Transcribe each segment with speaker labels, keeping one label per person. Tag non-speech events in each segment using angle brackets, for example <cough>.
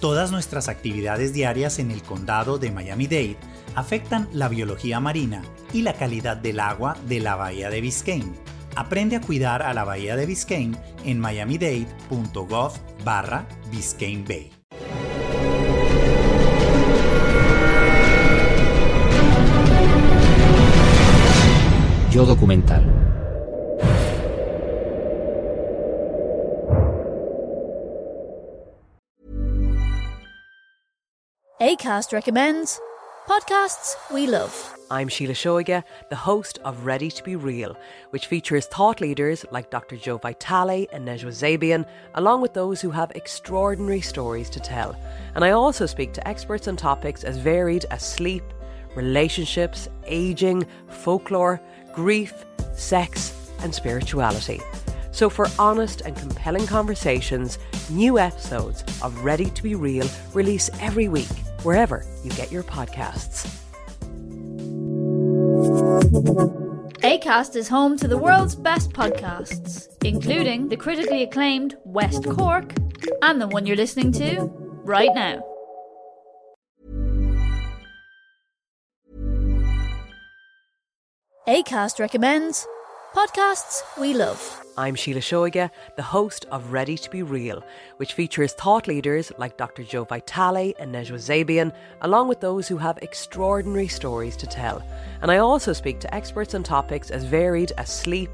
Speaker 1: Todas nuestras actividades diarias en el condado de Miami-Dade afectan la biología marina y la calidad del agua de la bahía de Biscayne. Aprende a cuidar a la bahía de Biscayne en miamidade.gov barra Biscayne Bay.
Speaker 2: Yo documental.
Speaker 3: ACAST recommends podcasts we love.
Speaker 4: I'm Sheila Shoiga, the host of Ready to Be Real, which features thought leaders like Dr. Joe Vitale and Nejwa Zabian, along with those who have extraordinary stories to tell. And I also speak to experts on topics as varied as sleep, relationships, aging, folklore, grief, sex, and spirituality. So, for honest and compelling conversations, new episodes of Ready to Be Real release every week, wherever you get your podcasts.
Speaker 3: ACAST is home to the world's best podcasts, including the critically acclaimed West Cork and the one you're listening to right now. ACAST recommends podcasts we love.
Speaker 4: I'm Sheila Shoiga, the host of Ready to Be Real, which features thought leaders like Dr. Joe Vitale and Nejwa Zabian, along with those who have extraordinary stories to tell. And I also speak to experts on topics as varied as sleep,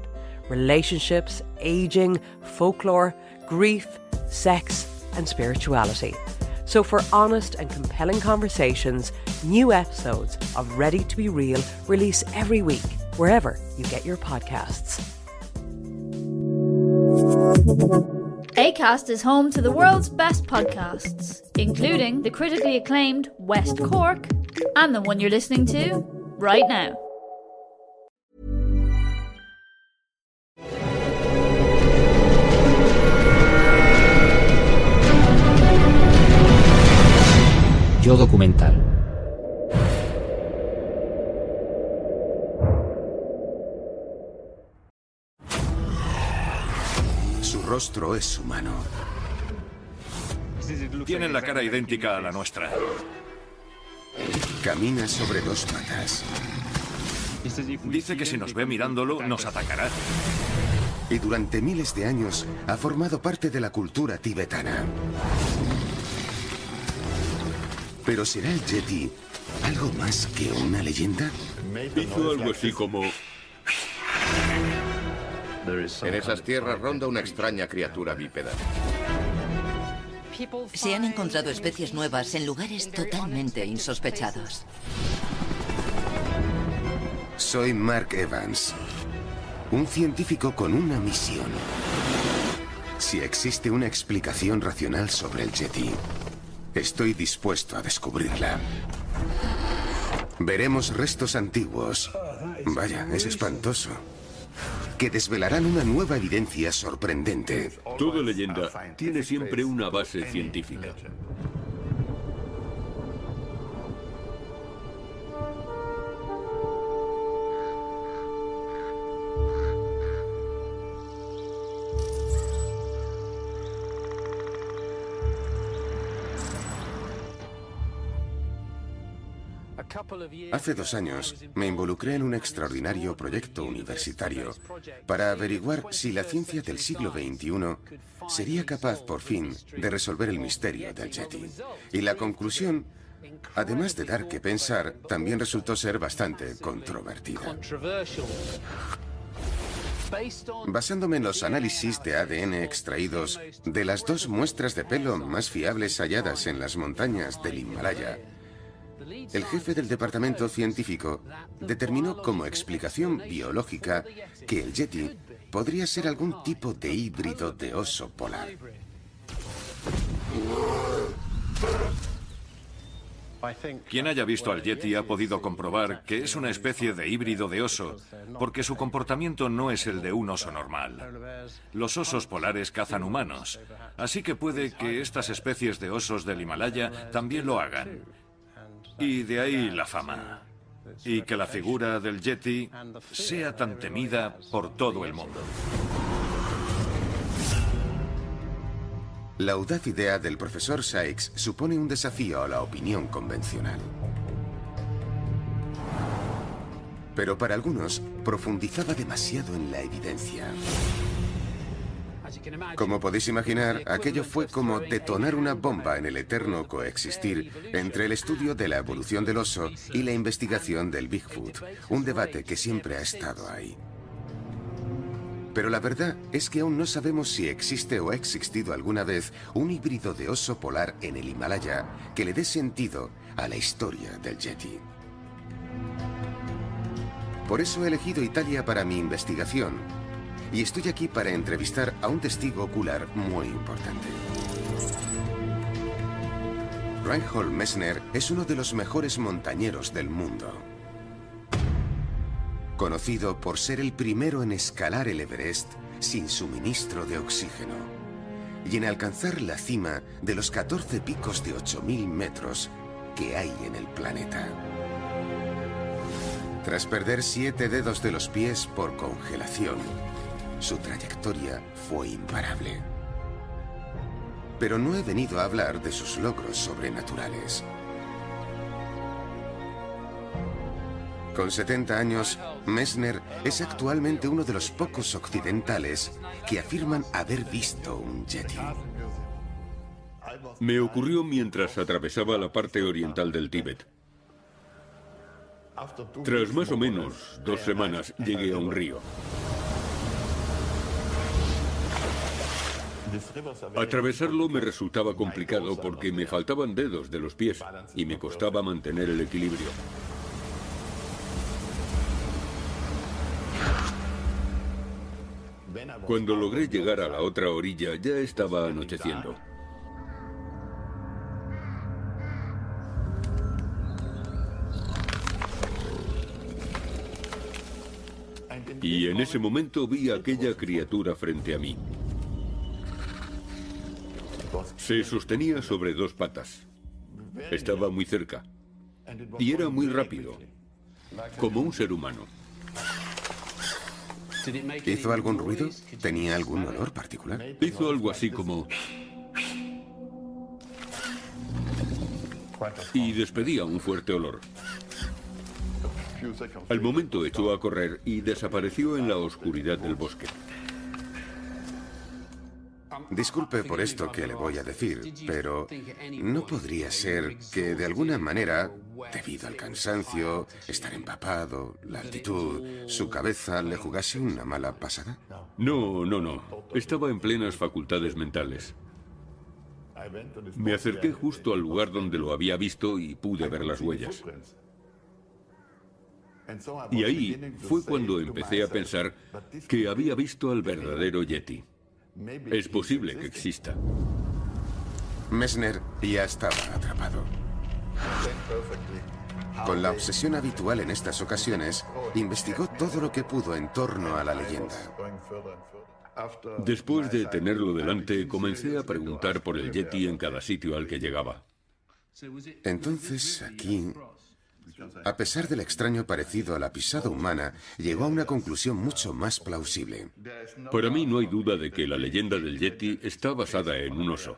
Speaker 4: relationships, aging, folklore, grief, sex, and spirituality. So, for honest and compelling conversations, new episodes of Ready to Be Real release every week, wherever you get your podcasts.
Speaker 3: ACAST is home to the world's best podcasts, including the critically acclaimed West Cork and the one you're listening to right now.
Speaker 2: Yo documental.
Speaker 5: Rostro es humano.
Speaker 6: Tienen la cara idéntica a la nuestra.
Speaker 5: Camina sobre dos patas.
Speaker 6: Dice que si nos ve mirándolo, nos atacará.
Speaker 5: Y durante miles de años ha formado parte de la cultura tibetana. Pero ¿será el Yeti algo más que una leyenda?
Speaker 7: Hizo algo así como...
Speaker 8: En esas tierras ronda una extraña criatura bípeda.
Speaker 9: Se han encontrado especies nuevas en lugares totalmente insospechados.
Speaker 5: Soy Mark Evans, un científico con una misión. Si existe una explicación racional sobre el Yeti, estoy dispuesto a descubrirla. Veremos restos antiguos. Vaya, es espantoso. Que desvelarán una nueva evidencia sorprendente.
Speaker 7: Toda leyenda tiene siempre una base científica.
Speaker 5: Hace dos años me involucré en un extraordinario proyecto universitario para averiguar si la ciencia del siglo XXI sería capaz por fin de resolver el misterio del Yeti. Y la conclusión, además de dar que pensar, también resultó ser bastante controvertida. Basándome en los análisis de ADN extraídos de las dos muestras de pelo más fiables halladas en las montañas del Himalaya, el jefe del departamento científico determinó como explicación biológica que el Yeti podría ser algún tipo de híbrido de oso polar.
Speaker 6: Quien haya visto al Yeti ha podido comprobar que es una especie de híbrido de oso, porque su comportamiento no es el de un oso normal. Los osos polares cazan humanos, así que puede que estas especies de osos del Himalaya también lo hagan. Y de ahí la fama. Y que la figura del Yeti sea tan temida por todo el mundo.
Speaker 5: La audaz idea del profesor Sykes supone un desafío a la opinión convencional. Pero para algunos profundizaba demasiado en la evidencia. Como podéis imaginar, aquello fue como detonar una bomba en el eterno coexistir entre el estudio de la evolución del oso y la investigación del Bigfoot, un debate que siempre ha estado ahí. Pero la verdad es que aún no sabemos si existe o ha existido alguna vez un híbrido de oso polar en el Himalaya que le dé sentido a la historia del Yeti. Por eso he elegido Italia para mi investigación y estoy aquí para entrevistar a un testigo ocular muy importante. Reinhold Messner es uno de los mejores montañeros del mundo. Conocido por ser el primero en escalar el Everest sin suministro de oxígeno y en alcanzar la cima de los 14 picos de 8.000 metros que hay en el planeta. Tras perder siete dedos de los pies por congelación, su trayectoria fue imparable. Pero no he venido a hablar de sus logros sobrenaturales. Con 70 años, Messner es actualmente uno de los pocos occidentales que afirman haber visto un Yeti.
Speaker 7: Me ocurrió mientras atravesaba la parte oriental del Tíbet. Tras más o menos dos semanas llegué a un río. Atravesarlo me resultaba complicado porque me faltaban dedos de los pies y me costaba mantener el equilibrio. Cuando logré llegar a la otra orilla ya estaba anocheciendo. Y en ese momento vi aquella criatura frente a mí. Se sostenía sobre dos patas. Estaba muy cerca. Y era muy rápido, como un ser humano.
Speaker 5: ¿Hizo algún ruido? ¿Tenía algún olor particular?
Speaker 7: Hizo algo así como... Y despedía un fuerte olor. Al momento echó a correr y desapareció en la oscuridad del bosque.
Speaker 5: Disculpe por esto que le voy a decir, pero ¿no podría ser que de alguna manera, debido al cansancio, estar empapado, la altitud, su cabeza le jugase una mala pasada?
Speaker 7: No, no, no. Estaba en plenas facultades mentales. Me acerqué justo al lugar donde lo había visto y pude ver las huellas. Y ahí fue cuando empecé a pensar que había visto al verdadero Yeti. Es posible que exista.
Speaker 5: Messner ya estaba atrapado. Con la obsesión habitual en estas ocasiones, investigó todo lo que pudo en torno a la leyenda.
Speaker 7: Después de tenerlo delante, comencé a preguntar por el Yeti en cada sitio al que llegaba.
Speaker 5: Entonces, aquí, a pesar del extraño parecido a la pisada humana, llegó a una conclusión mucho más plausible.
Speaker 7: Para mí no hay duda de que la leyenda del Yeti está basada en un oso.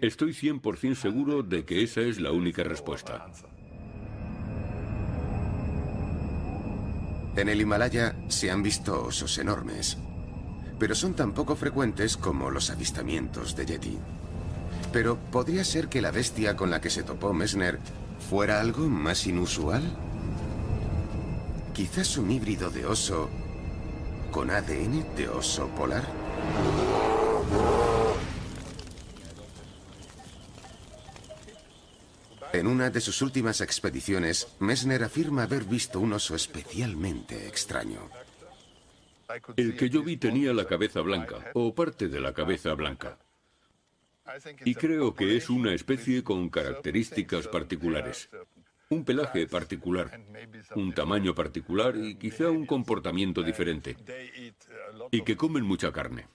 Speaker 7: Estoy 100% seguro de que esa es la única respuesta.
Speaker 5: En el Himalaya se han visto osos enormes, pero son tan poco frecuentes como los avistamientos de Yeti. Pero ¿podría ser que la bestia con la que se topó Messner fuera algo más inusual? Quizás un híbrido de oso con ADN de oso polar. En una de sus últimas expediciones, Messner afirma haber visto un oso especialmente extraño.
Speaker 7: El que yo vi tenía la cabeza blanca, o parte de la cabeza blanca. Y creo que es una especie con características particulares. Un pelaje particular, un tamaño particular y quizá un comportamiento diferente. Y que comen mucha carne.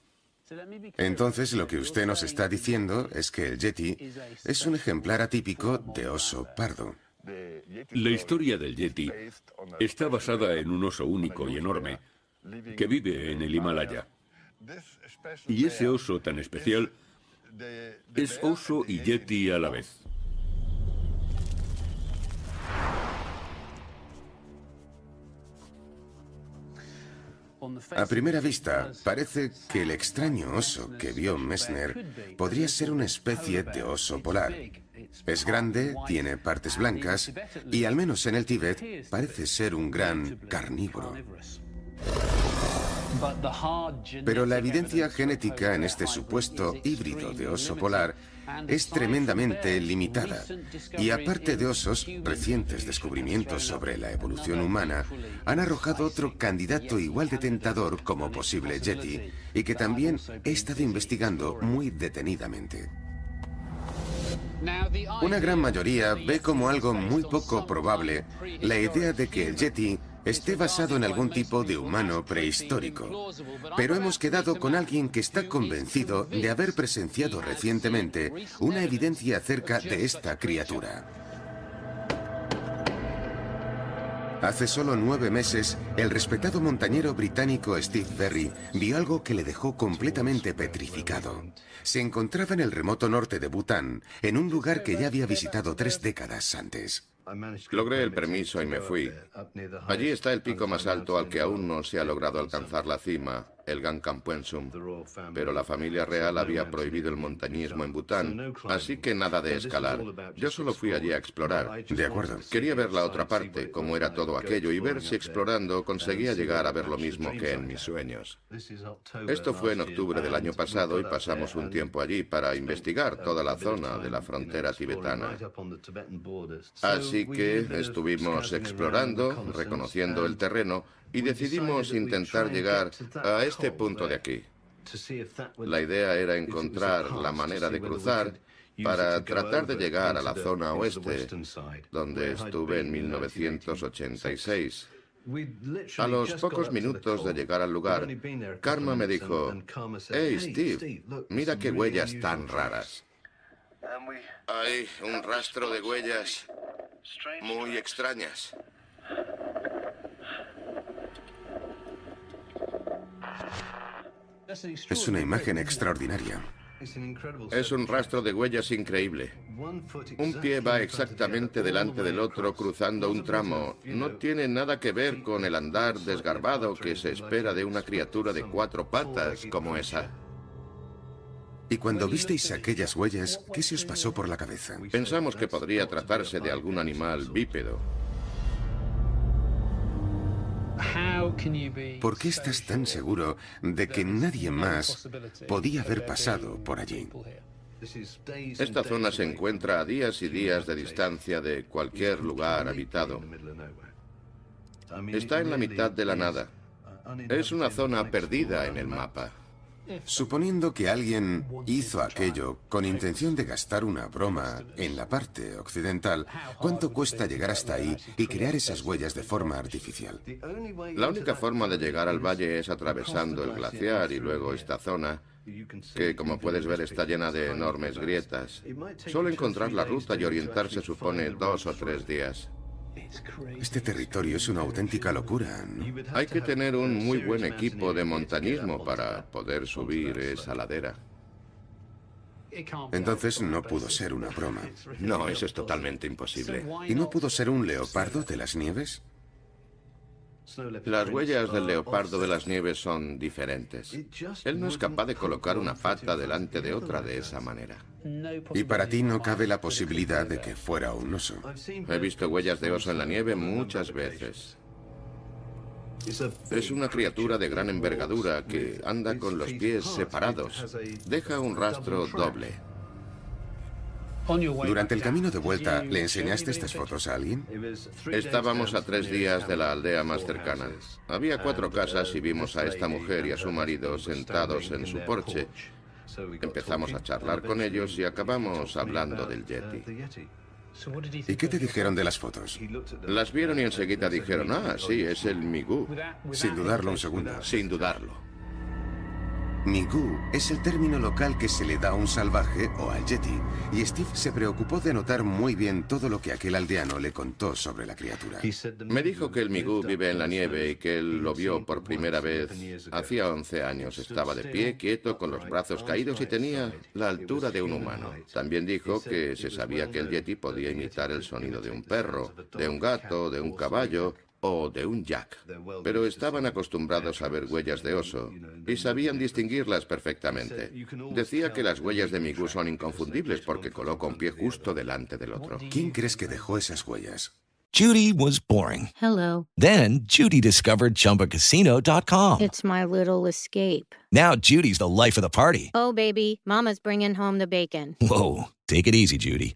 Speaker 5: Entonces lo que usted nos está diciendo es que el Yeti es un ejemplar atípico de oso pardo.
Speaker 7: La historia del Yeti está basada en un oso único y enorme que vive en el Himalaya. Y ese oso tan especial Es oso y yeti a la vez.
Speaker 5: A primera vista, parece que el extraño oso que vio Messner podría ser una especie de oso polar. Es grande, tiene partes blancas y, al menos en el Tíbet, parece ser un gran carnívoro. Pero la evidencia genética en este supuesto híbrido de oso polar es tremendamente limitada. Y aparte de osos, recientes descubrimientos sobre la evolución humana han arrojado otro candidato igual de tentador como posible Yeti y que también he estado investigando muy detenidamente. Una gran mayoría ve como algo muy poco probable la idea de que el Yeti esté basado en algún tipo de humano prehistórico. Pero hemos quedado con alguien que está convencido de haber presenciado recientemente una evidencia acerca de esta criatura. Hace solo nueve meses, el respetado montañero británico Steve Berry vio algo que le dejó completamente petrificado. Se encontraba en el remoto norte de Bután, en un lugar que ya había visitado tres décadas antes.
Speaker 8: Logré el permiso y me fui. Allí está el pico más alto al que aún no se ha logrado alcanzar la cima, el Gankampuensum. Pero la familia real había prohibido el montañismo en Bután, así que nada de escalar. Yo solo fui allí a explorar.
Speaker 5: De acuerdo.
Speaker 8: Quería ver la otra parte, cómo era todo aquello, y ver si explorando conseguía llegar a ver lo mismo que en mis sueños. Esto fue en octubre del año pasado y pasamos un tiempo allí para investigar toda la zona de la frontera tibetana. Así que estuvimos explorando, reconociendo el terreno y decidimos intentar llegar a este punto de aquí. La idea era encontrar la manera de cruzar para tratar de llegar a la zona oeste, donde estuve en 1986. A los pocos minutos de llegar al lugar, Karma me dijo, hey Steve, mira qué huellas tan raras. Hay un rastro de huellas muy extrañas.
Speaker 5: Es una imagen extraordinaria.
Speaker 8: Es un rastro de huellas increíble. Un pie va exactamente delante del otro cruzando un tramo. No tiene nada que ver con el andar desgarbado que se espera de una criatura de cuatro patas como esa.
Speaker 5: Y cuando visteis aquellas huellas, ¿qué se os pasó por la cabeza?
Speaker 8: Pensamos que podría tratarse de algún animal bípedo.
Speaker 5: ¿Por qué estás tan seguro de que nadie más podía haber pasado por allí?
Speaker 8: Esta zona se encuentra a días y días de distancia de cualquier lugar habitado. Está en la mitad de la nada. Es una zona perdida en el mapa.
Speaker 5: Suponiendo que alguien hizo aquello con intención de gastar una broma en la parte occidental, ¿cuánto cuesta llegar hasta ahí y crear esas huellas de forma artificial?
Speaker 8: La única forma de llegar al valle es atravesando el glaciar y luego esta zona, que como puedes ver está llena de enormes grietas. Solo encontrar la ruta y orientarse supone dos o tres días.
Speaker 5: Este territorio es una auténtica locura.
Speaker 8: Hay que tener un muy buen equipo de montañismo para poder subir esa ladera.
Speaker 5: Entonces no pudo ser una broma.
Speaker 8: No, eso es totalmente imposible.
Speaker 5: ¿Y no pudo ser un leopardo de las nieves?
Speaker 8: Las huellas del leopardo de las nieves son diferentes. Él no es capaz de colocar una pata delante de otra de esa manera.
Speaker 5: Y para ti no cabe la posibilidad de que fuera un oso.
Speaker 8: He visto huellas de oso en la nieve muchas veces. Es una criatura de gran envergadura que anda con los pies separados. Deja un rastro doble.
Speaker 5: Durante el camino de vuelta, ¿le enseñaste estas fotos a alguien?
Speaker 8: Estábamos a tres días de la aldea más cercana. Había cuatro casas y vimos a esta mujer y a su marido sentados en su porche. Empezamos a charlar con ellos y acabamos hablando del Yeti.
Speaker 5: ¿Y qué te dijeron de las fotos?
Speaker 8: Las vieron y enseguida dijeron, ah, sí, es el Migu.
Speaker 5: Sin dudarlo un segundo.
Speaker 8: Sin dudarlo.
Speaker 5: Migu es el término local que se le da a un salvaje o al yeti, y Steve se preocupó de anotar muy bien todo lo que aquel aldeano le contó sobre la criatura.
Speaker 8: Me dijo que el Migu vive en la nieve y que él lo vio por primera vez hacía 11 años. Estaba de pie, quieto, con los brazos caídos y tenía la altura de un humano. También dijo que se sabía que el yeti podía imitar el sonido de un perro, de un gato, de un caballo o de un jack, pero estaban acostumbrados a ver huellas de oso y sabían distinguirlas perfectamente. Decía que las huellas de Migu son inconfundibles porque coloca un pie justo delante del otro.
Speaker 5: ¿Quién crees que dejó esas huellas?
Speaker 10: Judy was boring.
Speaker 11: Hello.
Speaker 10: Then Judy discovered ChumbaCasino.com.
Speaker 11: It's my little escape.
Speaker 10: Now Judy's the life of the party.
Speaker 11: Oh, baby, Mama's bringing home the bacon.
Speaker 10: Whoa, take it easy, Judy.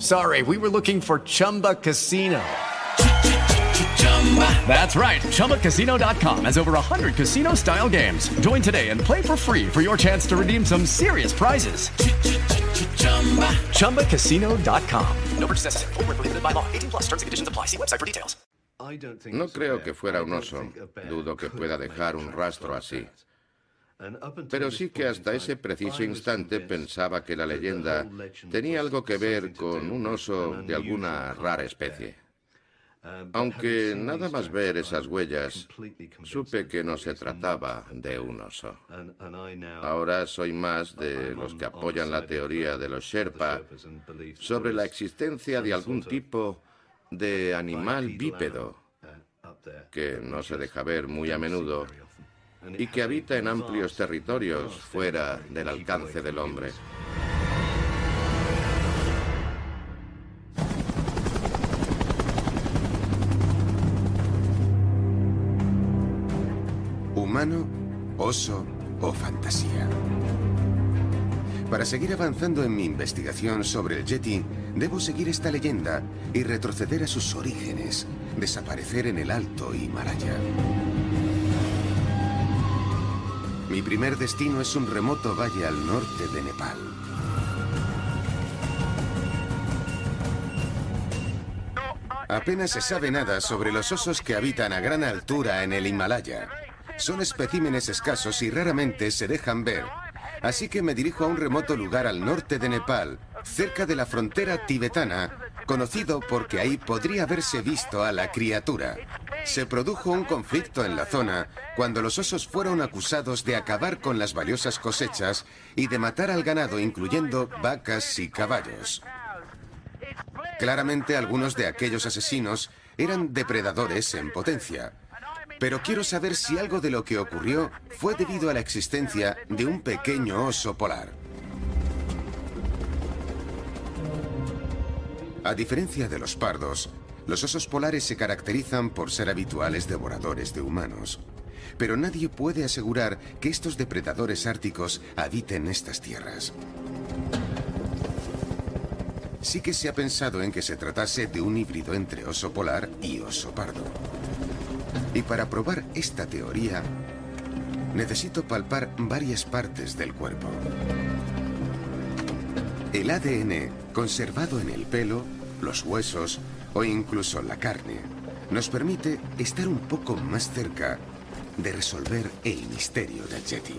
Speaker 12: Sorry, we were looking for Chumba Casino. That's right. ChumbaCasino.com has over 100 casino style games. Join today and play for free for your chance to redeem some serious prizes. ChumbaCasino.com. No purchase necessary. Full prohibited by law. 18 plus terms and conditions apply. See website for details.
Speaker 8: No creo que fuera un oso. Dudo que pueda dejar un rastro así. Pero sí que hasta ese preciso instante pensaba que la leyenda tenía algo que ver con un oso de alguna rara especie. Aunque nada más ver esas huellas, supe que no se trataba de un oso. Ahora soy más de los que apoyan la teoría de los Sherpa sobre la existencia de algún tipo de animal bípedo que no se deja ver muy a menudo y que habita en amplios territorios fuera del alcance del hombre.
Speaker 5: Humano, oso o fantasía. Para seguir avanzando en mi investigación sobre el Yeti, debo seguir esta leyenda y retroceder a sus orígenes, desaparecer en el alto Himalaya. Mi primer destino es un remoto valle al norte de Nepal. Apenas se sabe nada sobre los osos que habitan a gran altura en el Himalaya. Son especímenes escasos y raramente se dejan ver. Así que me dirijo a un remoto lugar al norte de Nepal, cerca de la frontera tibetana, conocido porque ahí podría haberse visto a la criatura. Se produjo un conflicto en la zona cuando los osos fueron acusados de acabar con las valiosas cosechas y de matar al ganado, incluyendo vacas y caballos. Claramente algunos de aquellos asesinos eran depredadores en potencia. Pero quiero saber si algo de lo que ocurrió fue debido a la existencia de un pequeño oso polar. A diferencia de los pardos, los osos polares se caracterizan por ser habituales devoradores de humanos. Pero nadie puede asegurar que estos depredadores árticos habiten estas tierras. Sí que se ha pensado en que se tratase de un híbrido entre oso polar y oso pardo. Y para probar esta teoría, necesito palpar varias partes del cuerpo. El ADN, conservado en el pelo, los huesos o incluso la carne, nos permite estar un poco más cerca de resolver el misterio del Yeti.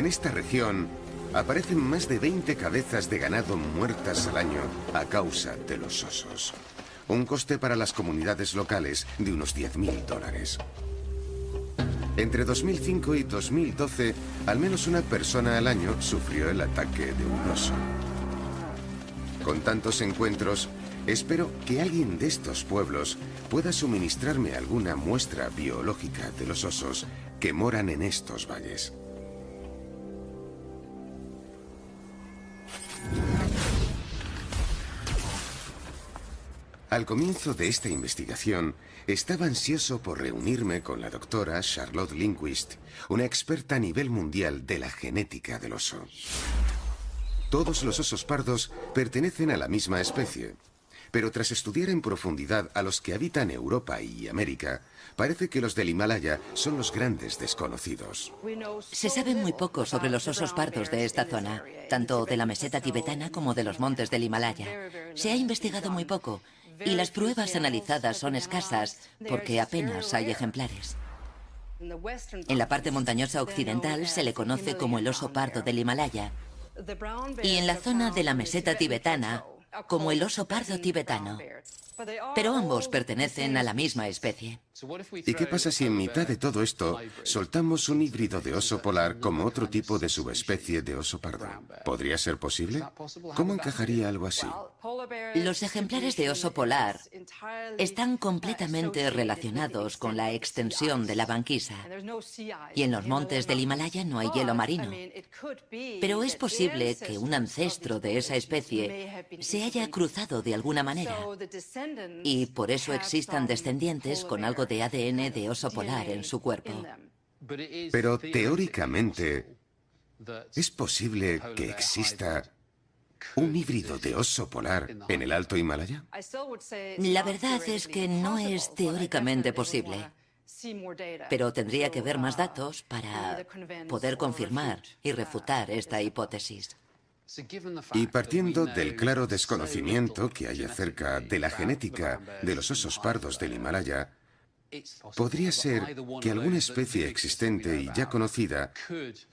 Speaker 5: En esta región aparecen más de 20 cabezas de ganado muertas al año a causa de los osos. Un coste para las comunidades locales de unos 10.000 dólares. Entre 2005 y 2012, al menos una persona al año sufrió el ataque de un oso. Con tantos encuentros, espero que alguien de estos pueblos pueda suministrarme alguna muestra biológica de los osos que moran en estos valles. Al comienzo de esta investigación, estaba ansioso por reunirme con la doctora Charlotte Lindquist, una experta a nivel mundial de la genética del oso. Todos los osos pardos pertenecen a la misma especie, pero tras estudiar en profundidad a los que habitan Europa y América, parece que los del Himalaya son los grandes desconocidos.
Speaker 9: Se sabe muy poco sobre los osos pardos de esta zona, tanto de la meseta tibetana como de los montes del Himalaya. Se ha investigado muy poco y las pruebas analizadas son escasas porque apenas hay ejemplares. En la parte montañosa occidental se le conoce como el oso pardo del Himalaya y en la zona de la meseta tibetana como el oso pardo tibetano. Pero ambos pertenecen a la misma especie.
Speaker 5: ¿Y qué pasa si en mitad de todo esto soltamos un híbrido de oso polar como otro tipo de subespecie de oso pardo? ¿Podría ser posible? ¿Cómo encajaría algo así?
Speaker 9: Los ejemplares de oso polar están completamente relacionados con la extensión de la banquisa. Y en los montes del Himalaya no hay hielo marino. Pero es posible que un ancestro de esa especie se haya cruzado de alguna manera. Y por eso existan descendientes con algo de ADN de oso polar en su cuerpo.
Speaker 5: Pero teóricamente, ¿es posible que exista un híbrido de oso polar en el Alto Himalaya?
Speaker 9: La verdad es que no es teóricamente posible. Pero tendría que ver más datos para poder confirmar y refutar esta hipótesis.
Speaker 5: Y partiendo del claro desconocimiento que hay acerca de la genética de los osos pardos del Himalaya, Podría ser que alguna especie existente y ya conocida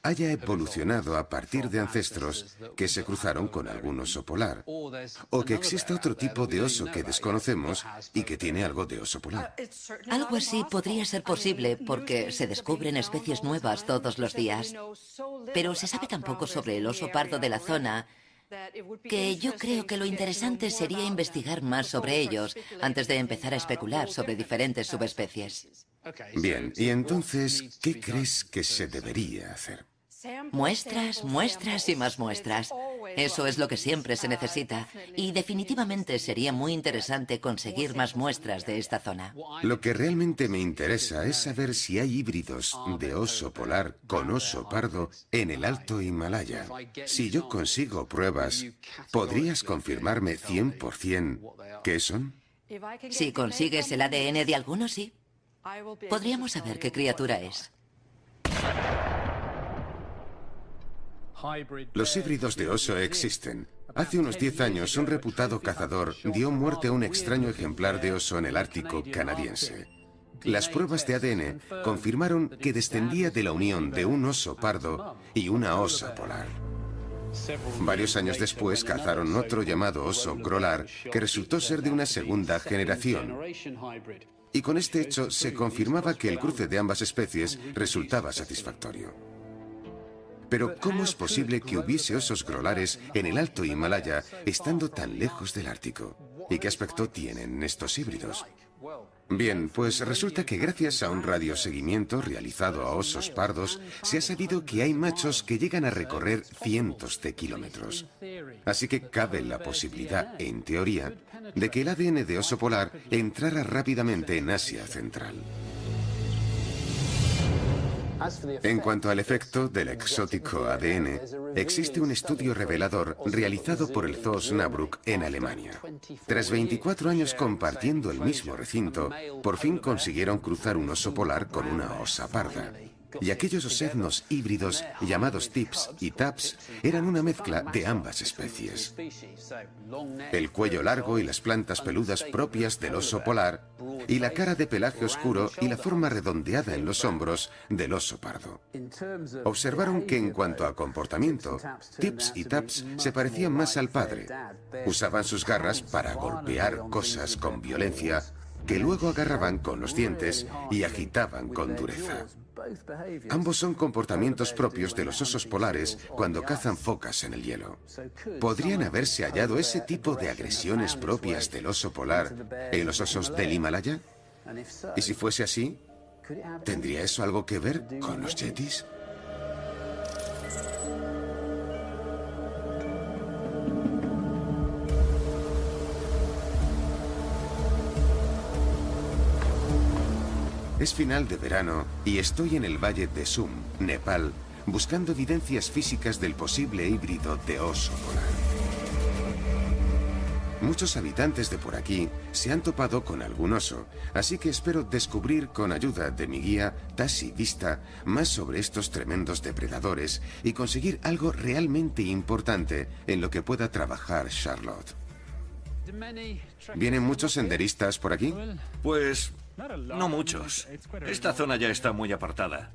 Speaker 5: haya evolucionado a partir de ancestros que se cruzaron con algún oso polar, o que exista otro tipo de oso que desconocemos y que tiene algo de oso polar.
Speaker 9: Algo así podría ser posible porque se descubren especies nuevas todos los días, pero se sabe tan poco sobre el oso pardo de la zona que yo creo que lo interesante sería investigar más sobre ellos antes de empezar a especular sobre diferentes subespecies.
Speaker 5: Bien, y entonces, ¿qué crees que se debería hacer?
Speaker 9: Muestras, muestras y más muestras. Eso es lo que siempre se necesita. Y definitivamente sería muy interesante conseguir más muestras de esta zona.
Speaker 5: Lo que realmente me interesa es saber si hay híbridos de oso polar con oso pardo en el Alto Himalaya. Si yo consigo pruebas, ¿podrías confirmarme 100% qué son?
Speaker 9: Si consigues el ADN de alguno, sí. Podríamos saber qué criatura es.
Speaker 5: Los híbridos de oso existen. Hace unos 10 años, un reputado cazador dio muerte a un extraño ejemplar de oso en el Ártico canadiense. Las pruebas de ADN confirmaron que descendía de la unión de un oso pardo y una osa polar. Varios años después cazaron otro llamado oso grolar que resultó ser de una segunda generación. Y con este hecho se confirmaba que el cruce de ambas especies resultaba satisfactorio. Pero ¿cómo es posible que hubiese osos grolares en el Alto Himalaya estando tan lejos del Ártico? ¿Y qué aspecto tienen estos híbridos? Bien, pues resulta que gracias a un radioseguimiento realizado a osos pardos, se ha sabido que hay machos que llegan a recorrer cientos de kilómetros. Así que cabe la posibilidad, en teoría, de que el ADN de oso polar entrara rápidamente en Asia Central. En cuanto al efecto del exótico ADN, existe un estudio revelador realizado por el Zoo Osnabrück en Alemania. Tras 24 años compartiendo el mismo recinto, por fin consiguieron cruzar un oso polar con una osa parda y aquellos osednos híbridos llamados tips y taps eran una mezcla de ambas especies. El cuello largo y las plantas peludas propias del oso polar y la cara de pelaje oscuro y la forma redondeada en los hombros del oso pardo. Observaron que en cuanto a comportamiento, tips y taps se parecían más al padre. Usaban sus garras para golpear cosas con violencia que luego agarraban con los dientes y agitaban con dureza. Ambos son comportamientos propios de los osos polares cuando cazan focas en el hielo. ¿Podrían haberse hallado ese tipo de agresiones propias del oso polar en los osos del Himalaya? Y si fuese así, ¿Tendría eso algo que ver con los yetis? Es final de verano y estoy en el valle de Sum, Nepal, buscando evidencias físicas del posible híbrido de oso polar. Muchos habitantes de por aquí se han topado con algún oso, así que espero descubrir con ayuda de mi guía Tassi Vista más sobre estos tremendos depredadores y conseguir algo realmente importante en lo que pueda trabajar Charlotte. ¿Vienen muchos senderistas por aquí?
Speaker 6: Pues no muchos. Esta zona ya está muy apartada.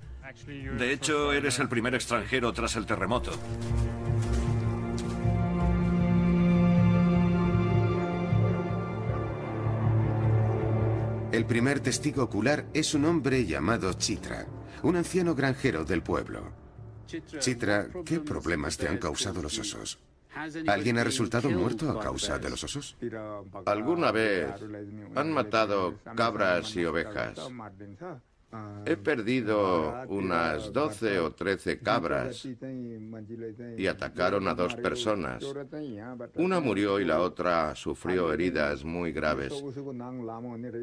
Speaker 6: De hecho, eres el primer extranjero tras el terremoto.
Speaker 5: El primer testigo ocular es un hombre llamado Chitra, un anciano granjero del pueblo. Chitra, ¿qué problemas te han causado los osos? ¿Alguien ha resultado muerto a causa de los osos?
Speaker 8: Alguna vez han matado cabras y ovejas. He perdido unas 12 o 13 cabras y atacaron a dos personas. Una murió y la otra sufrió heridas muy graves.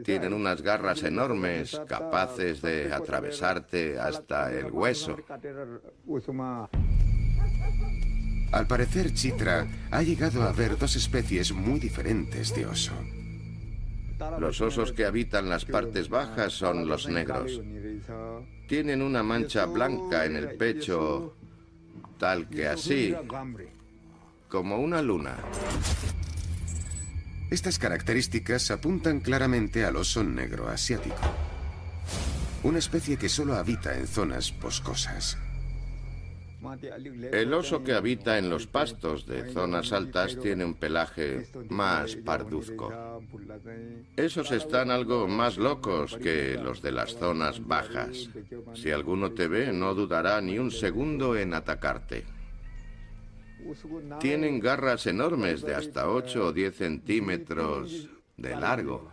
Speaker 8: Tienen unas garras enormes capaces de atravesarte hasta el hueso.
Speaker 5: Al parecer, Chitra ha llegado a ver dos especies muy diferentes de oso.
Speaker 8: Los osos que habitan las partes bajas son los negros. Tienen una mancha blanca en el pecho, tal que así, como una luna.
Speaker 5: Estas características apuntan claramente al oso negro asiático, una especie que solo habita en zonas boscosas.
Speaker 8: El oso que habita en los pastos de zonas altas tiene un pelaje más parduzco. Esos están algo más locos que los de las zonas bajas. Si alguno te ve, no dudará ni un segundo en atacarte. Tienen garras enormes de hasta 8 o 10 centímetros de largo.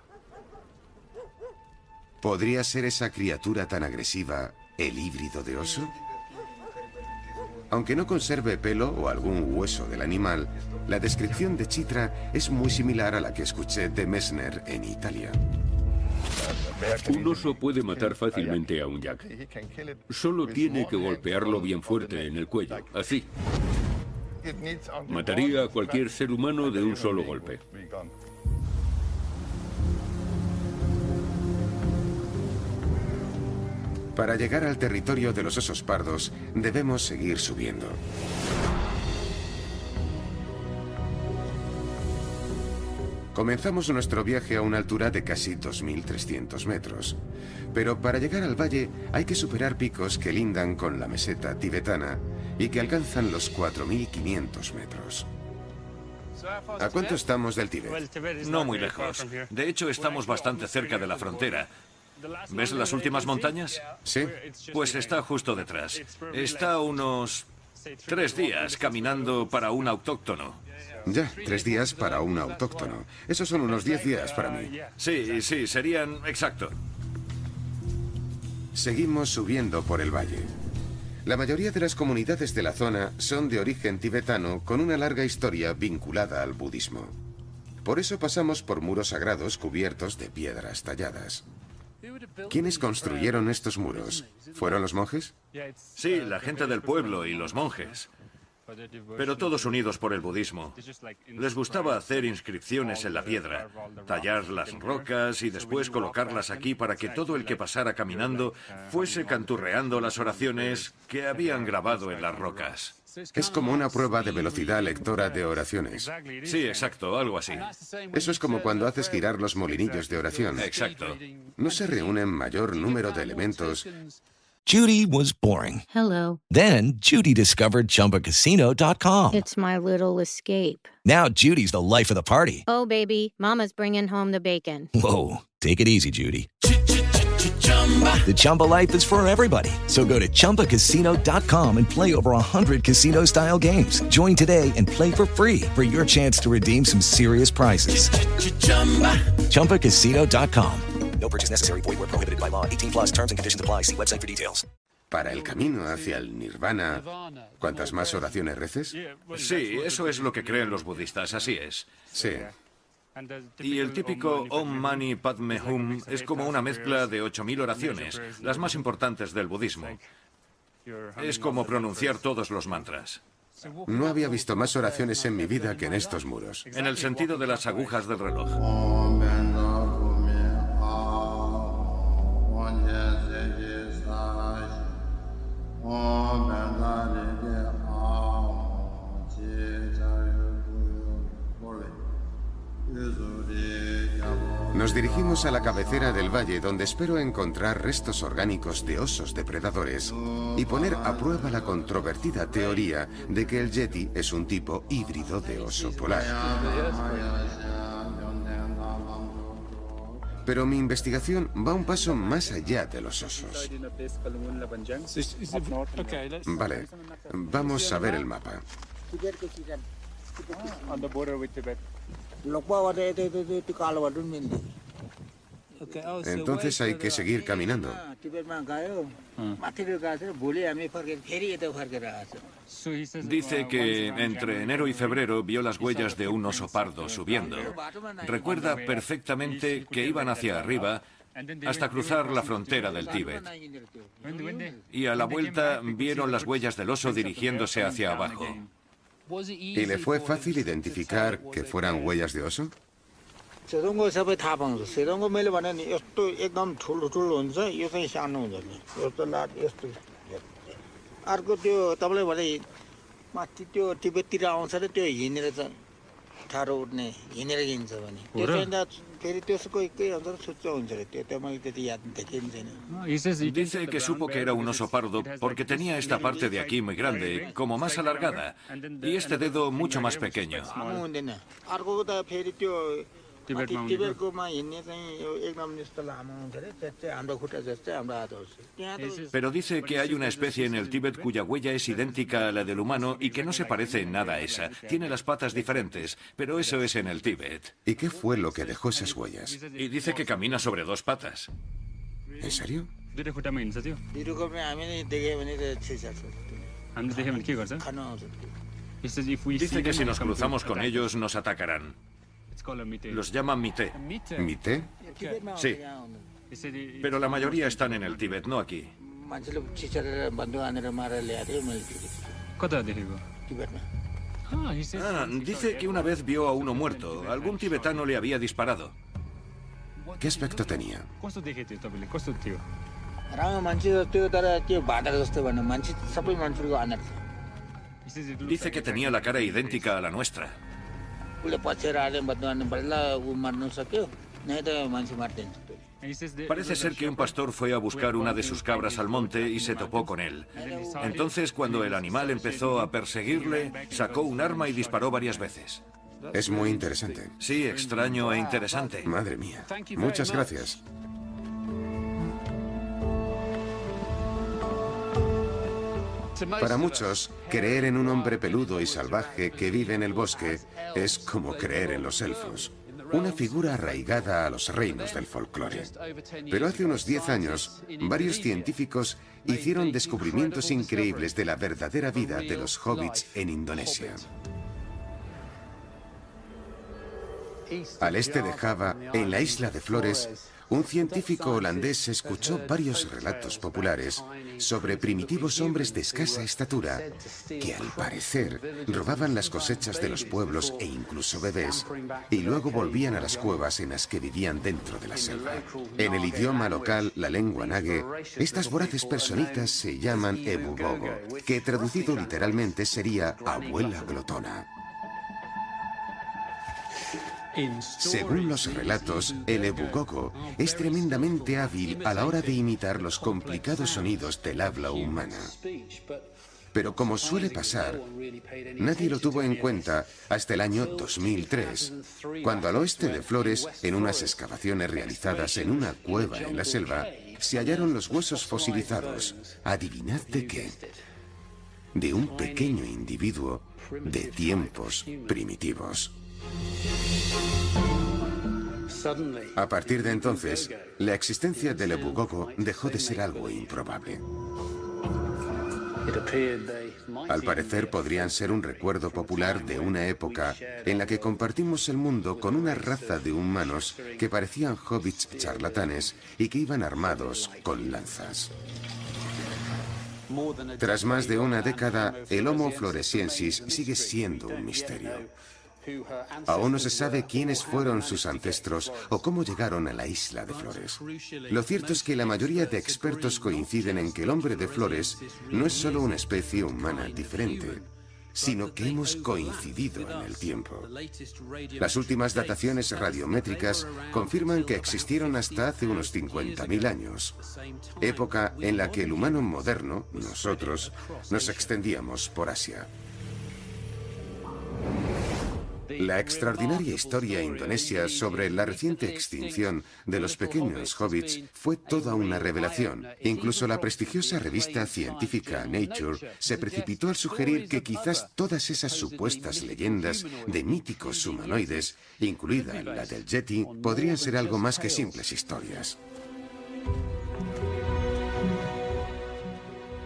Speaker 5: ¿Podría ser esa criatura tan agresiva el híbrido de oso? Aunque no conserve pelo o algún hueso del animal, la descripción de Chitra es muy similar a la que escuché de Messner en Italia.
Speaker 7: Un oso puede matar fácilmente a un yak. Solo tiene que golpearlo bien fuerte en el cuello, así. Mataría a cualquier ser humano de un solo golpe.
Speaker 5: Para llegar al territorio de los osos pardos, debemos seguir subiendo. Comenzamos nuestro viaje a una altura de casi 2.300 metros. Pero para llegar al valle hay que superar picos que lindan con la meseta tibetana y que alcanzan los 4.500 metros. ¿A cuánto estamos del Tíbet?
Speaker 6: No muy lejos. De hecho, estamos bastante cerca de la frontera. ¿Ves las últimas montañas?
Speaker 5: Sí.
Speaker 6: Pues está justo detrás. Está a unos tres días caminando para un autóctono.
Speaker 5: Ya, tres días para un autóctono. Esos son unos diez días para mí.
Speaker 6: Sí, sí, serían exacto.
Speaker 5: Seguimos subiendo por el valle. La mayoría de las comunidades de la zona son de origen tibetano con una larga historia vinculada al budismo. Por eso pasamos por muros sagrados cubiertos de piedras talladas. ¿Quiénes construyeron estos muros? ¿Fueron los monjes?
Speaker 6: Sí, la gente del pueblo y los monjes. Pero todos unidos por el budismo. Les gustaba hacer inscripciones en la piedra, tallar las rocas y después colocarlas aquí para que todo el que pasara caminando fuese canturreando las oraciones que habían grabado en las rocas.
Speaker 5: Es como una prueba de velocidad lectora de oraciones.
Speaker 6: Sí, exacto, algo así.
Speaker 5: Eso es como cuando haces girar los molinillos de oración.
Speaker 6: Exacto.
Speaker 5: No se reúnen mayor número de elementos.
Speaker 10: Judy was boring.
Speaker 11: Hello.
Speaker 10: Then Judy discovered ChumbaCasino.com.
Speaker 11: It's my little escape.
Speaker 10: Now Judy's the life of the party.
Speaker 11: Oh, baby, Mama's bringing home the bacon.
Speaker 10: Whoa, take it easy, Judy. The Chumba life is for everybody. So go to ChumbaCasino.com and play over 100 casino style games. Join today and play for free for your chance to redeem some serious prizes. ChumbaCasino.com. No purchase necessary. Void where prohibited by law. 18 plus terms and conditions apply. See website for details.
Speaker 5: Para el camino hacia el nirvana, ¿cuantas más oraciones reces?
Speaker 6: Sí, eso es lo que creen los budistas, así es.
Speaker 5: Sí.
Speaker 6: Y el típico Om Mani Padme Hum es como una mezcla de 8.000 oraciones, las más importantes del budismo. Es como pronunciar todos los mantras.
Speaker 5: No había visto más oraciones en mi vida que en estos muros.
Speaker 6: En el sentido de las agujas del reloj.
Speaker 5: Nos dirigimos a la cabecera del valle donde espero encontrar restos orgánicos de osos depredadores y poner a prueba la controvertida teoría de que el yeti es un tipo híbrido de oso polar. Pero mi investigación va un paso más allá de los osos. Vale, vamos a ver el mapa. Entonces hay que seguir caminando.
Speaker 6: Dice que entre enero y febrero vio las huellas de un oso pardo subiendo. Recuerda perfectamente que iban hacia arriba hasta cruzar la frontera del Tíbet. Y a la vuelta vieron las huellas del oso dirigiéndose hacia abajo.
Speaker 5: ¿Y le fue fácil identificar que fueran huellas de oso?
Speaker 6: Dice que supo que era un oso pardo porque tenía esta parte de aquí muy grande, como más alargada, y este dedo mucho más pequeño.
Speaker 13: सानो हुँदैन अर्को त फेरि त्यो माथि टिबेटकोमा हिँड्ने चाहिँ यो एकदम यस्तो लामो हुन्छ अरे त्यो चाहिँ हाम्रो खुट्टा जस्तै हाम्रो हात हुन्छ त्यहाँ त
Speaker 6: Pero dice que hay una especie en el Tíbet cuya huella es idéntica a la del humano y que no se parece en nada a esa. Tiene las patas diferentes, pero eso es en el Tíbet.
Speaker 5: ¿Y qué fue lo que dejó esas huellas?
Speaker 6: Y dice que camina sobre dos patas.
Speaker 5: ¿En serio?
Speaker 13: भिडियोकोपमा हामीले देख्यो भने त छिसार्छ खानु आउँछ
Speaker 6: Dice que si nos cruzamos con ellos nos atacarán. Los llaman mité.
Speaker 5: ¿Mité?
Speaker 6: Sí. Pero la mayoría están en el Tíbet, no aquí.
Speaker 13: Ah,
Speaker 6: ah dice que una vez vio a uno muerto. Algún tibetano le había disparado.
Speaker 5: ¿Qué aspecto tenía?
Speaker 6: Dice que tenía la cara idéntica a la nuestra.
Speaker 13: उसले पछेर आएर बन्दुक हान्नु पर्यो ल ऊ मार्नु सक्यो नै त मान्छे मारिदिन्छ
Speaker 6: Parece ser que un pastor fue a buscar una de sus cabras al monte y se topó con él. Entonces, cuando el animal empezó a perseguirle, sacó un arma y disparó varias veces.
Speaker 5: Es muy interesante.
Speaker 6: Sí, extraño e interesante.
Speaker 5: Madre mía. Muchas gracias. Para muchos, creer en un hombre peludo y salvaje que vive en el bosque es como creer en los elfos, una figura arraigada a los reinos del folclore. Pero hace unos 10 años, varios científicos hicieron descubrimientos increíbles de la verdadera vida de los hobbits en Indonesia. Al este de Java, en la isla de Flores, un científico holandés escuchó varios relatos populares sobre primitivos hombres de escasa estatura que al parecer robaban las cosechas de los pueblos e incluso bebés y luego volvían a las cuevas en las que vivían dentro de la selva. En el idioma local, la lengua nague, estas voraces personitas se llaman ebugogo, que traducido literalmente sería abuela glotona. Según los relatos, el ebugogo es tremendamente hábil a la hora de imitar los complicados sonidos del habla humana. Pero como suele pasar, nadie lo tuvo en cuenta hasta el año 2003, cuando al oeste de Flores, en unas excavaciones realizadas en una cueva en la selva, se hallaron los huesos fosilizados. Adivinad de qué. De un pequeño individuo de tiempos primitivos. A partir de entonces, la existencia del Ebugogo dejó de ser algo improbable. Al parecer podrían ser un recuerdo popular de una época en la que compartimos el mundo con una raza de humanos que parecían hobbits charlatanes y que iban armados con lanzas. Tras más de una década, el Homo floresiensis sigue siendo un misterio. Aún no se sabe quiénes fueron sus ancestros o cómo llegaron a la isla de Flores. Lo cierto es que la mayoría de expertos coinciden en que el hombre de Flores no es solo una especie humana diferente, sino que hemos coincidido en el tiempo. Las últimas dataciones radiométricas confirman que existieron hasta hace unos 50.000 años, época en la que el humano moderno, nosotros, nos extendíamos por Asia. La extraordinaria historia indonesia sobre la reciente extinción de los pequeños hobbits fue toda una revelación. Incluso la prestigiosa revista científica Nature se precipitó al sugerir que quizás todas esas supuestas leyendas de míticos humanoides, incluida la del Yeti, podrían ser algo más que simples historias.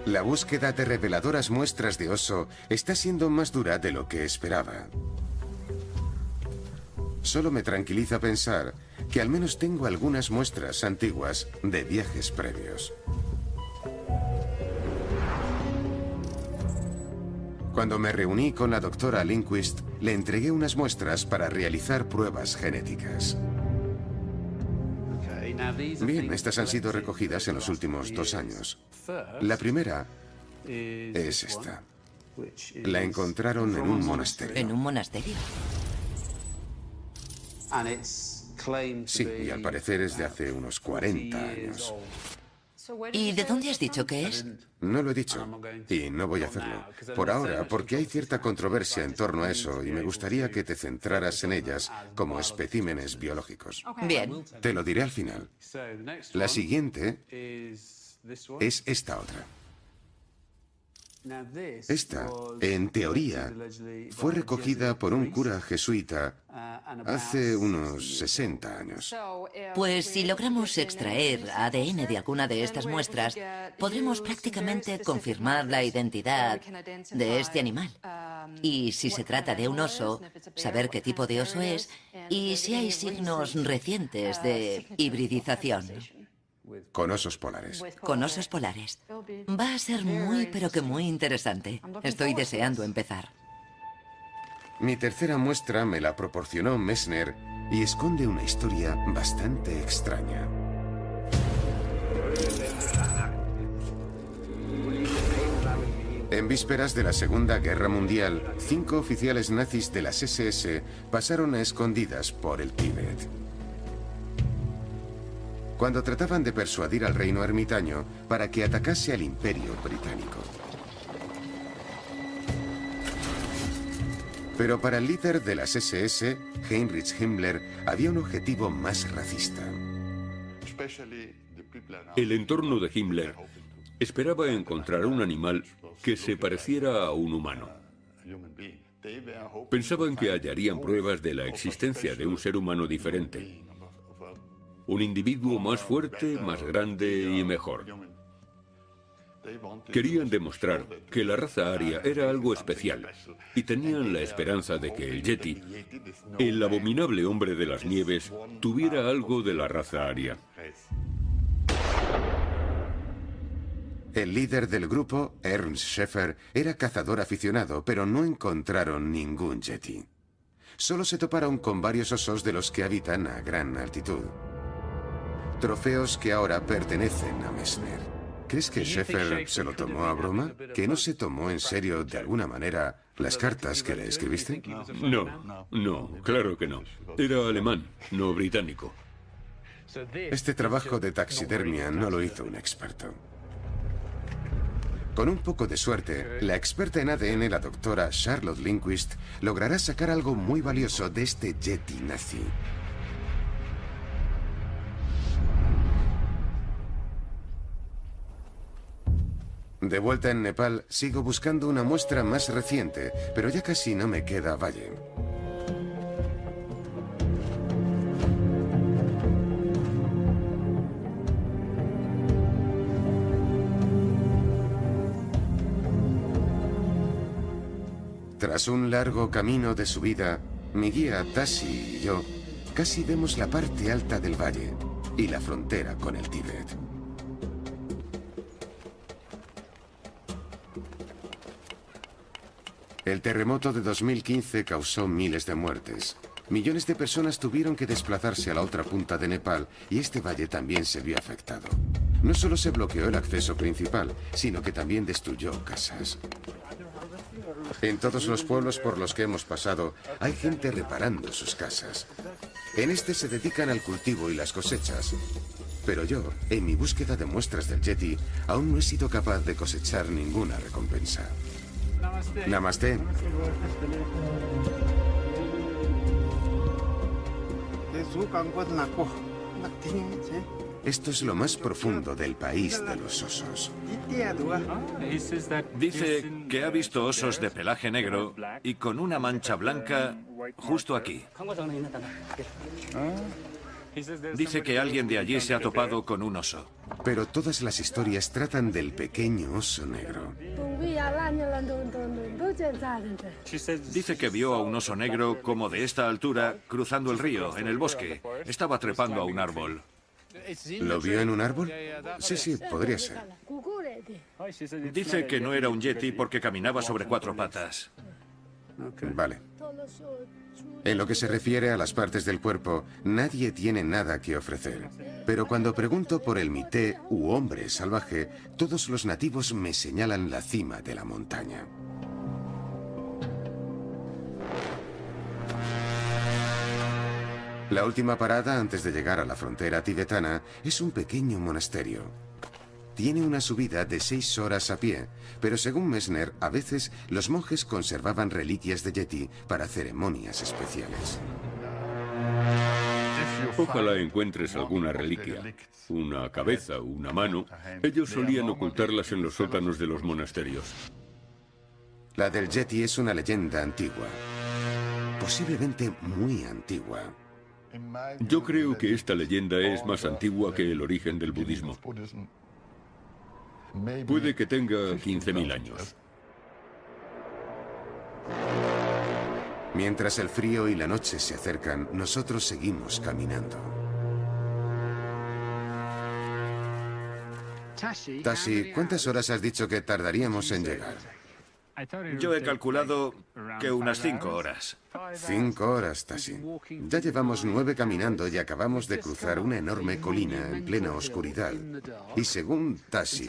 Speaker 5: La búsqueda de reveladoras muestras de oso está siendo más dura de lo que esperaba. Solo me tranquiliza pensar que al menos tengo algunas muestras antiguas de viajes previos. Cuando me reuní con la doctora Lindquist, le entregué unas muestras para realizar pruebas genéticas. Bien, estas han sido recogidas en los últimos dos años. La primera es esta. La encontraron en un monasterio.
Speaker 9: ¿En un monasterio?
Speaker 5: Sí, y al parecer es de hace unos 40 años.
Speaker 9: ¿Y de dónde has dicho que es?
Speaker 5: No lo he dicho, y no voy a hacerlo. Por ahora, porque hay cierta controversia en torno a eso, y me gustaría que te centraras en ellas como especímenes biológicos.
Speaker 9: Bien.
Speaker 5: Te lo diré al final. La siguiente es esta otra. Esta, en teoría, fue recogida por un cura jesuita hace unos 60 años.
Speaker 9: Pues si logramos extraer ADN de alguna de estas muestras, podremos prácticamente confirmar la identidad de este animal. Y si se trata de un oso, saber qué tipo de oso es y si hay signos recientes de hibridización.
Speaker 5: Con osos polares.
Speaker 9: Con osos polares. Va a ser muy, pero que muy interesante. Estoy deseando empezar.
Speaker 5: Mi tercera muestra me la proporcionó Messner y esconde una historia bastante extraña. En vísperas de la Segunda Guerra Mundial, cinco oficiales nazis de las SS pasaron a escondidas por el Tíbet. Cuando trataban de persuadir al reino ermitaño para que atacase al imperio británico. Pero para el líder de las SS, Heinrich Himmler, había un objetivo más racista.
Speaker 7: El entorno de Himmler esperaba encontrar un animal que se pareciera a un humano. Pensaban que hallarían pruebas de la existencia de un ser humano diferente. Un individuo más fuerte, más grande y mejor. Querían demostrar que la raza aria era algo especial y tenían la esperanza de que el Yeti, el abominable hombre de las nieves, tuviera algo de la raza aria.
Speaker 5: El líder del grupo, Ernst Scheffer, era cazador aficionado, pero no encontraron ningún Yeti. Solo se toparon con varios osos de los que habitan a gran altitud. Trofeos que ahora pertenecen a Messner. ¿Crees que Scheffer se lo tomó a broma? ¿Que no se tomó en serio de alguna manera las cartas que le escribiste?
Speaker 7: No, no, claro que no. Era alemán, no británico.
Speaker 5: Este trabajo de taxidermia no lo hizo un experto. Con un poco de suerte, la experta en ADN, la doctora Charlotte Lindquist, logrará sacar algo muy valioso de este Yeti nazi. De vuelta en Nepal, sigo buscando una muestra más reciente, pero ya casi no me queda valle. Tras un largo camino de subida, mi guía Tashi y yo casi vemos la parte alta del valle y la frontera con el Tíbet. El terremoto de 2015 causó miles de muertes. Millones de personas tuvieron que desplazarse a la otra punta de Nepal y este valle también se vio afectado. No solo se bloqueó el acceso principal, sino que también destruyó casas. En todos los pueblos por los que hemos pasado hay gente reparando sus casas. En este se dedican al cultivo y las cosechas. Pero yo, en mi búsqueda de muestras del Yeti, aún no he sido capaz de cosechar ninguna recompensa. Namaste. Esto es lo más profundo del país de los osos.
Speaker 6: Dice que ha visto osos de pelaje negro y con una mancha blanca justo aquí. Dice que alguien de allí se ha topado con un oso.
Speaker 5: Pero todas las historias tratan del pequeño oso negro.
Speaker 6: Dice que vio a un oso negro como de esta altura cruzando el río, en el bosque. Estaba trepando a un árbol.
Speaker 5: ¿Lo vio en un árbol? Sí, sí, podría ser.
Speaker 6: Dice que no era un yeti porque caminaba sobre cuatro patas.
Speaker 5: Vale. En lo que se refiere a las partes del cuerpo, nadie tiene nada que ofrecer. Pero cuando pregunto por el mité u hombre salvaje, todos los nativos me señalan la cima de la montaña. La última parada antes de llegar a la frontera tibetana es un pequeño monasterio. Tiene una subida de seis horas a pie, pero según Messner, a veces los monjes conservaban reliquias de Yeti para ceremonias especiales.
Speaker 7: Ojalá encuentres alguna reliquia, una cabeza o una mano. Ellos solían ocultarlas en los sótanos de los monasterios.
Speaker 5: La del Yeti es una leyenda antigua, posiblemente muy antigua.
Speaker 7: Yo creo que esta leyenda es más antigua que el origen del budismo. Puede que tenga 15.000 años.
Speaker 5: Mientras el frío y la noche se acercan, nosotros seguimos caminando. Tashi, ¿cuántas horas has dicho que tardaríamos en llegar?
Speaker 6: Yo he calculado que unas cinco horas.
Speaker 5: Cinco horas, Tashi. Ya llevamos nueve caminando y acabamos de cruzar una enorme colina en plena oscuridad. Y según Tashi,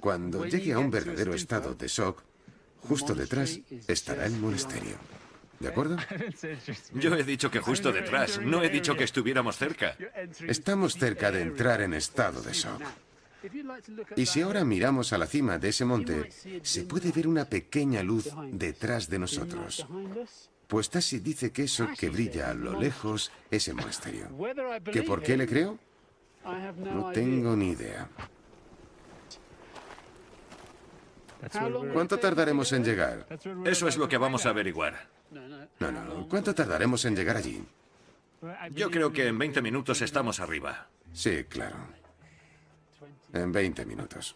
Speaker 5: cuando llegue a un verdadero estado de shock, justo detrás estará el monasterio. ¿De acuerdo? <laughs>
Speaker 6: Yo he dicho que justo detrás, no he dicho que estuviéramos cerca.
Speaker 5: Estamos cerca de entrar en estado de shock. Y si ahora miramos a la cima de ese monte, se puede ver una pequeña luz detrás de nosotros. Pues Tassi dice que eso que brilla a lo lejos es el monasterio. ¿Que por qué le creo? No tengo ni idea. ¿Cuánto tardaremos en llegar?
Speaker 6: Eso es lo que vamos a averiguar.
Speaker 5: No, no. ¿Cuánto tardaremos en llegar allí?
Speaker 6: Yo creo que en 20 minutos estamos arriba.
Speaker 5: Sí, claro. En 20 minutos.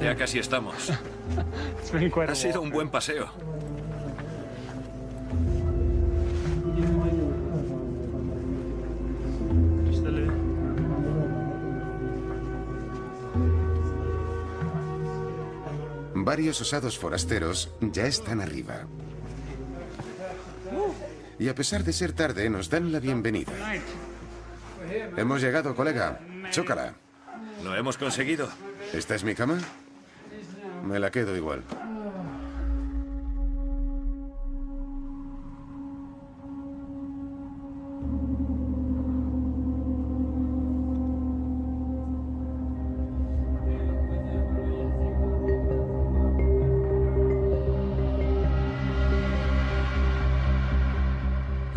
Speaker 6: Ya casi estamos. <laughs> Ha sido un buen paseo.
Speaker 5: Varios osados forasteros ya están arriba. Y a pesar de ser tarde, nos dan la bienvenida. Hemos llegado, colega. Chócala.
Speaker 6: Lo hemos conseguido.
Speaker 5: ¿Esta es mi cama? Me la quedo igual.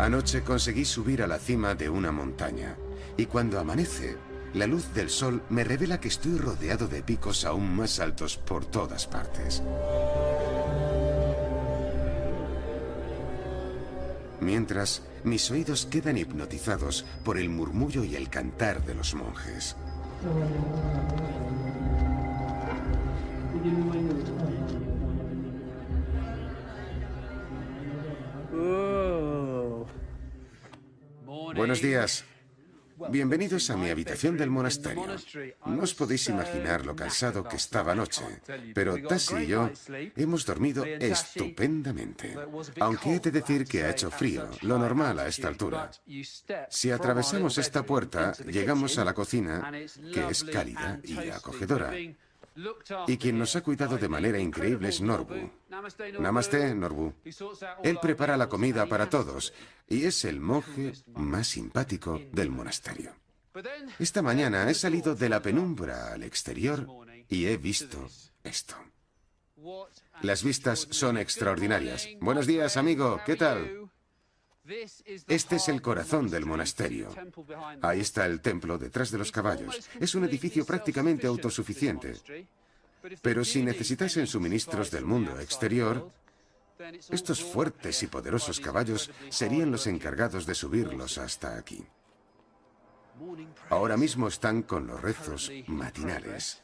Speaker 5: Anoche conseguí subir a la cima de una montaña y cuando amanece, la luz del sol me revela que estoy rodeado de picos aún más altos por todas partes. Mientras, mis oídos quedan hipnotizados por el murmullo y el cantar de los monjes. Buenos días. Bienvenidos a mi habitación del monasterio. No os podéis imaginar lo cansado que estaba anoche, pero Tassi y yo hemos dormido estupendamente. Aunque he de decir que ha hecho frío, lo normal a esta altura. Si atravesamos esta puerta, llegamos a la cocina, que es cálida y acogedora. Y quien nos ha cuidado de manera increíble es Norbu. Namaste, Norbu. Él prepara la comida para todos y es el monje más simpático del monasterio. Esta mañana he salido de la penumbra al exterior y he visto esto. Las vistas son extraordinarias. Buenos días, amigo. ¿Qué tal? Este es el corazón del monasterio. Ahí está el templo detrás de los caballos. Es un edificio prácticamente autosuficiente. Pero si necesitasen suministros del mundo exterior, estos fuertes y poderosos caballos serían los encargados de subirlos hasta aquí. Ahora mismo están con los rezos matinales.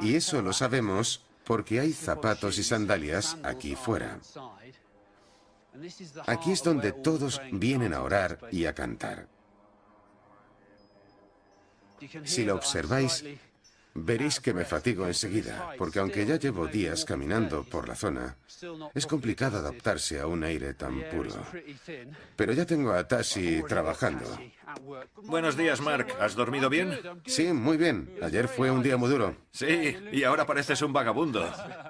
Speaker 5: Y eso lo sabemos porque hay zapatos y sandalias aquí fuera. Aquí es donde todos vienen a orar y a cantar. Si lo observáis, veréis que me fatigo enseguida, porque aunque ya llevo días caminando por la zona, es complicado adaptarse a un aire tan puro. Pero ya tengo a Tassi trabajando.
Speaker 6: Buenos días, Mark. ¿Has dormido bien?
Speaker 5: Sí, muy bien. Ayer fue un día muy duro.
Speaker 6: Sí, y ahora pareces un vagabundo.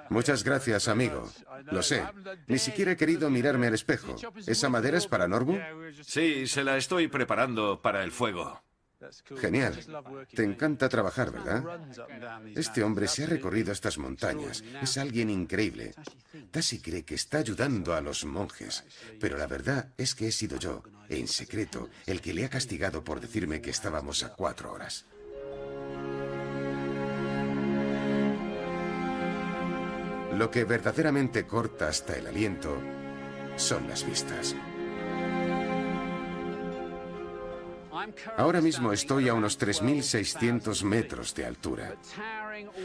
Speaker 5: Muchas gracias, amigo. Lo sé. Ni siquiera he querido mirarme al espejo. ¿Esa madera es para Norbu?
Speaker 6: Sí, se la estoy preparando para el fuego.
Speaker 5: Genial. Te encanta trabajar, ¿verdad? Este hombre se ha recorrido estas montañas. Es alguien increíble. Tassi cree que está ayudando a los monjes, pero la verdad es que he sido yo, en secreto, el que le ha castigado por decirme que estábamos a cuatro horas. Lo que verdaderamente corta hasta el aliento son las vistas. Ahora mismo estoy a unos 3.600 metros de altura.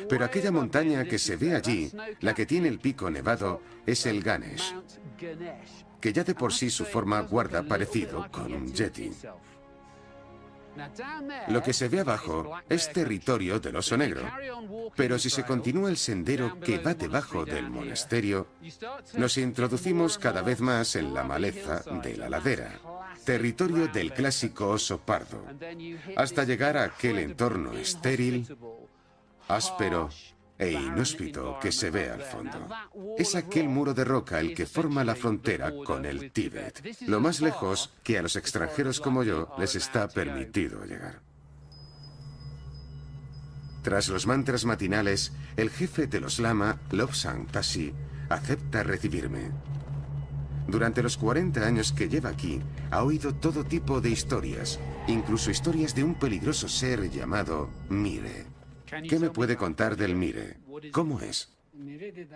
Speaker 5: Pero aquella montaña que se ve allí, la que tiene el pico nevado, es el Ganesh, que ya de por sí su forma guarda parecido con un yeti. Lo que se ve abajo es territorio del oso negro, pero si se continúa el sendero que va debajo del monasterio, nos introducimos cada vez más en la maleza de la ladera, territorio del clásico oso pardo, hasta llegar a aquel entorno estéril, áspero e inhóspito que se ve al fondo. Es aquel muro de roca el que forma la frontera con el Tíbet, lo más lejos que a los extranjeros como yo les está permitido llegar. Tras los mantras matinales, el jefe de los lama, Lobsang Tasi, acepta recibirme. Durante los 40 años que lleva aquí, ha oído todo tipo de historias, incluso historias de un peligroso ser llamado Mire. ¿Qué me puede contar del Mire? ¿Cómo es?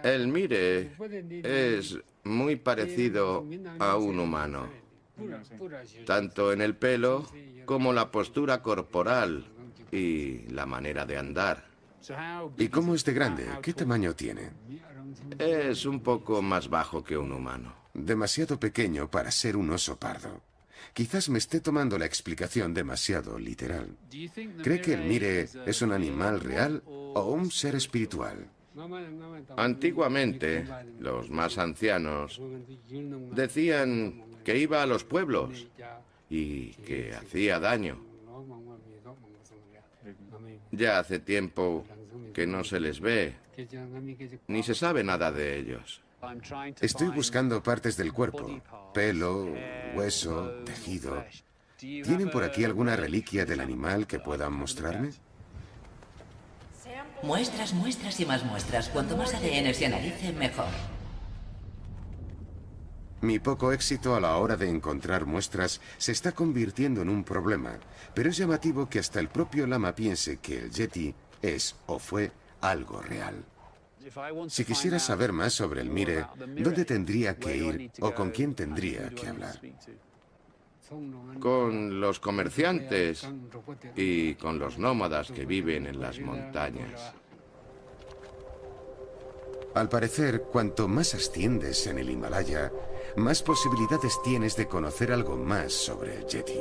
Speaker 8: El Mire es muy parecido a un humano, tanto en el pelo como la postura corporal y la manera de andar.
Speaker 5: ¿Y cómo es de grande? ¿Qué tamaño tiene?
Speaker 8: Es un poco más bajo que un humano.
Speaker 5: Demasiado pequeño para ser un oso pardo. Quizás me esté tomando la explicación demasiado literal. ¿Cree que el mire es un animal real o un ser espiritual?
Speaker 8: Antiguamente, los más ancianos decían que iba a los pueblos y que hacía daño. Ya hace tiempo que no se les ve, ni se sabe nada de ellos.
Speaker 5: Estoy buscando partes del cuerpo, pelo, hueso, tejido. ¿Tienen por aquí alguna reliquia del animal que puedan mostrarme?
Speaker 9: Muestras, muestras y más muestras. Cuanto más ADN se analice, mejor.
Speaker 5: Mi poco éxito a la hora de encontrar muestras se está convirtiendo en un problema, pero es llamativo que hasta el propio Lama piense que el Yeti es o fue algo real. Si quisiera saber más sobre el Mire, ¿dónde tendría que ir o con quién tendría que hablar?
Speaker 8: con los comerciantes y con los nómadas que viven en las montañas.
Speaker 5: Al parecer, cuanto más asciendes en el Himalaya, más posibilidades tienes de conocer algo más sobre el Yeti.